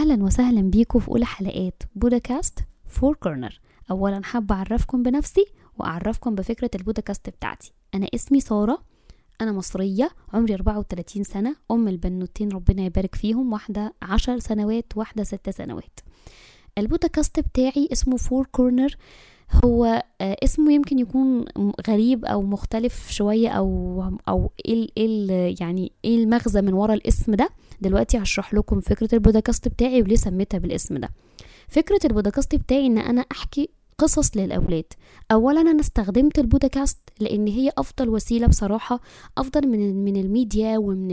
أهلا وسهلا بيكم في أولى حلقات بودكاست Four Corners. أولا حابة أعرفكم بنفسي وأعرفكم بفكرة البودكاست بتاعتي. أنا اسمي سارة أنا مصرية عمري 34 سنة أم البنوتين ربنا يبارك فيهم واحدة عشر سنوات واحدة ست سنوات. البودكاست بتاعي اسمه Four Corners. هو آه، اسمه يمكن يكون غريب أو مختلف شوية أو أو إيه إيه يعني إيه المغزى من ورا الاسم ده. دلوقتي هشرح لكم فكرة البودكاست بتاعي وليه سميتها بالاسم ده. فكرة البودكاست بتاعي إن أنا أحكي قصص للأولاد. أولا أنا استخدمت البودكاست لأن هي أفضل وسيلة بصراحة أفضل من من الميديا ومن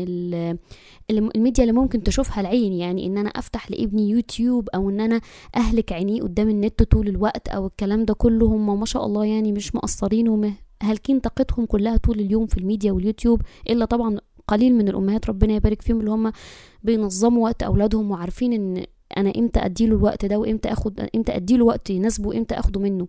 الميديا اللي ممكن تشوفها العين. يعني إن أنا أفتح لابني يوتيوب أو إن أنا أهلك عينيه قدام النت طول الوقت أو الكلام ده كله هم ما شاء الله يعني مش مقصرين ومهلكين طاقتهم كلها طول اليوم في الميديا واليوتيوب إلا طبعا قليل من الأمهات ربنا يبارك فيهم اللي هم بينظموا وقت أولادهم وعارفين إن أنا إمتى أديله الوقت ده وإمتى أخد إمتى أديله وقت يناسبه وإمتى أخده منه.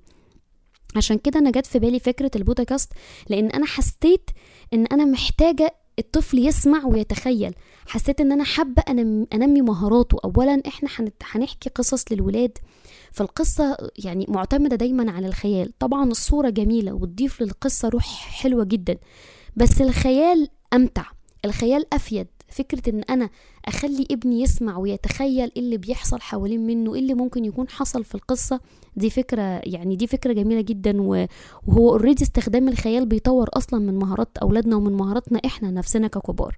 عشان كده أنا جت في بالي فكرة البودكاست لأن أنا حسيت إن أنا محتاجة الطفل يسمع ويتخيل. حسيت إن أنا حابة أنمي مهاراته. اولا إحنا هنحكي قصص للولاد. فالقصة يعني معتمدة دايما على الخيال. طبعا الصورة جميلة وتضيف للقصة روح حلوة جدا. بس الخيال أمتع. الخيال أفيد. فكرة إن أنا أخلي ابني يسمع ويتخيل إيه اللي بيحصل حوالين منه إيه اللي ممكن يكون حصل في القصة دي فكرة يعني دي فكرة جميلة جدا وهو already استخدام الخيال بيطور أصلا من مهارات أولادنا ومن مهاراتنا إحنا نفسنا ككبار.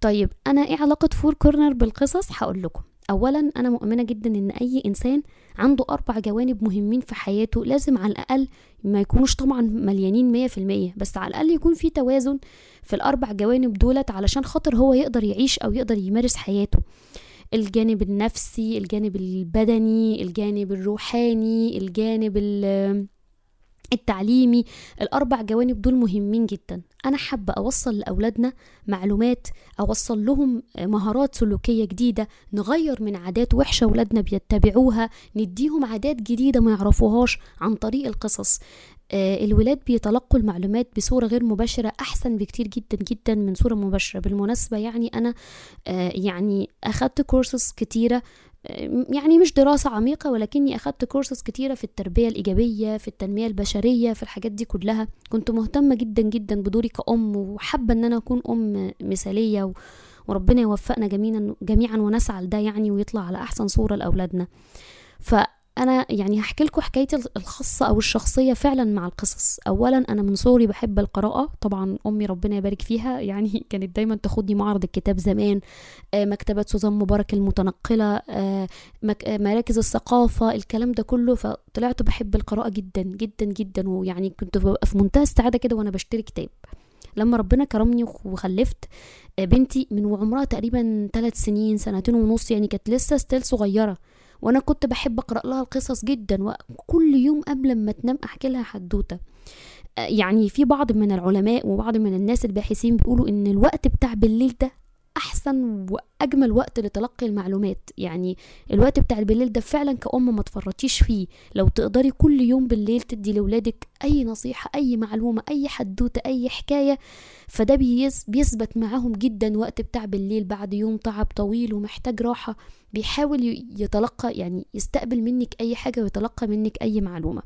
طيب أنا إيه علاقة Four Corners بالقصص؟ هقول لكم. اولا أنا مؤمنة جدا إن أي إنسان عنده أربع جوانب مهمين في حياته لازم على الأقل ما يكونوش طبعا مليانين مية في المية بس على الأقل يكون في توازن في الأربع جوانب دولت علشان خاطر هو يقدر يعيش أو يقدر يمارس حياته. الجانب النفسي الجانب البدني الجانب الروحاني الجانب التعليمي الأربع جوانب دول مهمين جدا. أنا حابة أوصل لأولادنا معلومات أوصل لهم مهارات سلوكية جديدة نغير من عادات وحشة اولادنا بيتبعوها نديهم عادات جديدة ما يعرفوهاش عن طريق القصص. آه، الولاد بيتلقوا المعلومات بصورة غير مباشرة أحسن بكتير جدا جدا من صورة مباشرة. بالمناسبة يعني أنا آه، يعني أخدت كورسز كتيرة يعني مش دراسة عميقة ولكني أخدت كورسز كتيرة في التربية الإيجابية في التنمية البشرية في الحاجات دي كلها. كنت مهتمة جدا جدا بدوري كأم وحابة أن أنا أكون أم مثالية وربنا يوفقنا جميعا جميعا ونسعى لده يعني ويطلع على أحسن صورة لأولادنا. ف أنا يعني هحكي لكم حكايتي الخاصة أو الشخصية فعلا مع القصص. اولا أنا من صغري بحب القراءة. طبعا أمي ربنا يبارك فيها. يعني كانت دايما تاخدني معرض الكتاب زمان. آه، مكتبة سوزان مبارك المتنقلة. آه، آه، مراكز الثقافة الكلام ده كله. فطلعت بحب القراءة جدا جدا جدا. ويعني كنت ببقى في منتهى السعادة كده وأنا بشتري كتاب. لما ربنا كرمني وخلفت بنتي من وعمرها تقريبا ثلاث سنين سنتين ونص يعني كانت لسه ستيل صغيرة. وأنا كنت بحب أقرأ لها القصص جدا وكل يوم قبل ما تنام أحكي لها حدوتة. آه، يعني في بعض من العلماء وبعض من الناس الباحثين بيقولوا إن الوقت بتاع بالليل ده أحسن وأجمل وقت لتلقي المعلومات. يعني الوقت بتاع بالليل ده فعلا كأم ما تفرطيش فيه. لو تقدري كل يوم بالليل تدي لولادك أي نصيحة أي معلومة أي حدوتة أي حكاية فده بيثبت معاهم جدا وقت بتاع بالليل بعد يوم تعب طويل ومحتاج راحة. بيحاول يتلقى يعني يستقبل منك أي حاجة ويتلقى منك أي معلومة.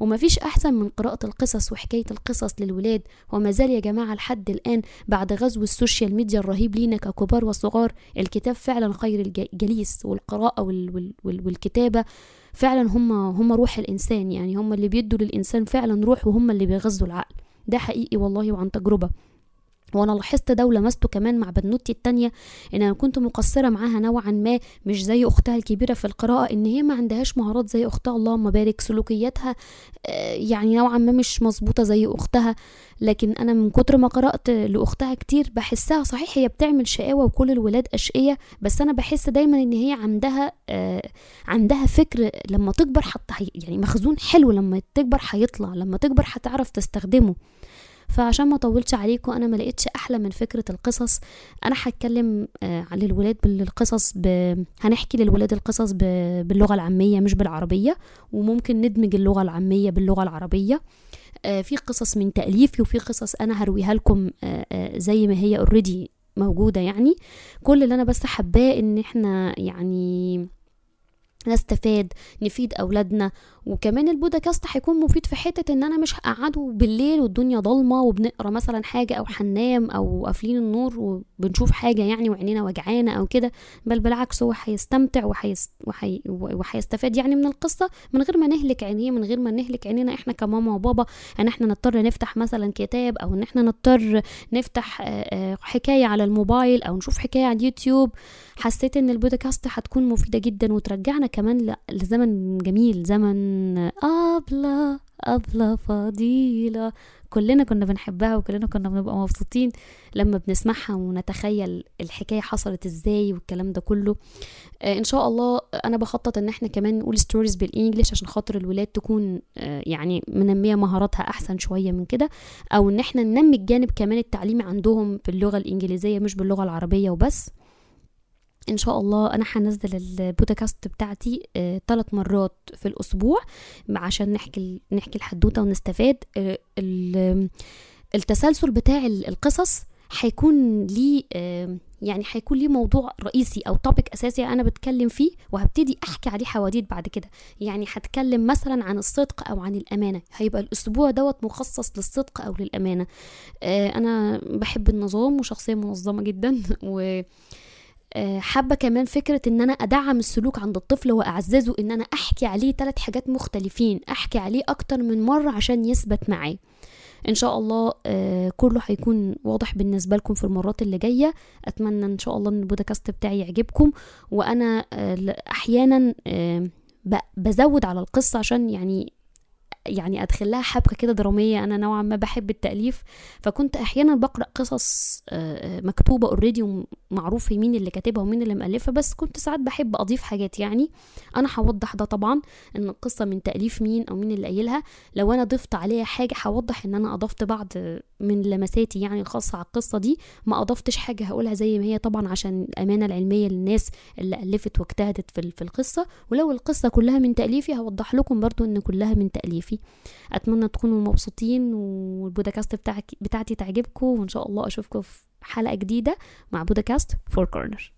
ومفيش أحسن من قراءة القصص وحكاية القصص للولاد. وما زال يا جماعة لحد الآن بعد غزو ال social media الرهيب لينا ككبار وصغار الكتاب فعلا خير الجليس والقراءة والكتابة فعلا هم هم روح الإنسان يعني هم اللي بيدوا للإنسان فعلا روح وهم اللي بيغذوا العقل. ده حقيقي والله وعن تجربة. وأنا لاحظت ده ولمسته كمان مع بنوتي التانية إن أنا كنت مقصرة معاها نوعا ما مش زي أختها الكبيرة في القراءة إن هي ما عندهاش مهارات زي أختها اللهم بارك سلوكياتها آه، يعني نوعا ما مش مظبوطة زي أختها. لكن أنا من كتر ما قرأت لأختها كتير بحسها صحيح هي بتعمل شقاوة وكل الولاد أشقية بس أنا بحس دايما إن هي عندها آه عندها فكر لما تكبر حتى يعني مخزون حلو لما تكبر هيطلع لما تكبر هتعرف تستخدمه. فعشان ما اطولش عليكم أنا ما لقيتش أحلى من فكرة القصص. أنا هتكلم آه عن الولاد بالقصص ب... هنحكي للولاد القصص ب... باللغة العامية مش بالعربية وممكن ندمج اللغة العامية باللغة العربية. آه في قصص من تأليفي وفي قصص أنا هرويها لكم آه زي ما هي اوريدي موجودة يعني. كل اللي أنا بس حباه إن إحنا يعني نستفاد نفيد أولادنا. وكمان البودكاست هيكون مفيد في حتة إن أنا مش هقعده بالليل والدنيا ضلمة وبنقرأ مثلا حاجة أو حنام أو قافلين النور وبنشوف حاجة يعني وعينينا وجعانة أو كده بل بالعكس هو هيستمتع وهيستفاد يعني من القصة من غير ما نهلك عينيه من غير ما نهلك عينينا إحنا كماما وبابا إن إحنا نضطر نفتح مثلا كتاب أو إن إحنا نضطر نفتح حكاية على الموبايل أو نشوف حكاية على اليوتيوب. حسيت إن البودكاست هتكون مفيدة جدا وترجعنا كمان لزمن جميل زمن أبلة أبلة فضيلة. كلنا كنا بنحبها وكلنا كنا بنبقى مبسوطين لما بنسمعها ونتخيل الحكاية حصلت إزاي والكلام ده كله. آه إن شاء الله أنا بخطط إن إحنا كمان نقول ستوريز بالانجلش عشان خاطر الولاد تكون آه يعني منمية مهاراتها أحسن شوية من كده. أو إن إحنا ننمي الجانب كمان التعليمي عندهم باللغة الإنجليزية مش باللغة العربية وبس. إن شاء الله أنا هنزل البودكاست بتاعتي ثلاث آه مرات في الأسبوع عشان نحكي نحكي الحدوتة ونستفاد. آه التسلسل بتاع القصص هيكون ليه آه يعني هيكون ليه موضوع رئيسي أو توبيك أساسي أنا بتكلم فيه وهبتدي أحكي عليه حواديت بعد كده. يعني هتكلم مثلا عن الصدق أو عن الأمانة. هيبقى الأسبوع دوت مخصص للصدق أو للأمانة. آه أنا بحب النظام وشخصية منظمة جدا و حابة كمان فكرة إن أنا أدعم السلوك عند الطفل وأعززه إن أنا أحكي عليه ثلاث حاجات مختلفين أحكي عليه أكتر من مرة عشان يثبت معي إن شاء الله آه كله هيكون واضح بالنسبة لكم في المرات اللي جاية. أتمنى إن شاء الله إن البودكاست بتاعي يعجبكم. وأنا آه أحيانا آه بزود على القصة عشان يعني يعني أدخل لها حبكة كده درامية أنا نوعا ما بحب التأليف. فكنت أحيانا بقرأ قصص مكتوبة اوريدي ومعروف مين اللي كاتبها ومين اللي مؤلفها بس كنت ساعات بحب أضيف حاجات يعني. أنا هوضح ده طبعا إن القصة من تأليف مين أو مين اللي قايلها. لو أنا ضفت عليها حاجة هوضح إن أنا أضفت بعض من لمساتي يعني الخاصة على القصة دي ما أضفتش حاجة هقولها زي ما هي طبعا عشان الأمانة العلمية للناس اللي ألفت واجتهدت في القصة. ولو القصة كلها من تأليفي هوضح لكم برضو إن كلها من تأليفي. أتمنى تكونوا مبسوطين والبودكاست بتاعتي تعجبكم وإن شاء الله أشوفكم في حلقة جديدة مع بودكاست فور كورنر.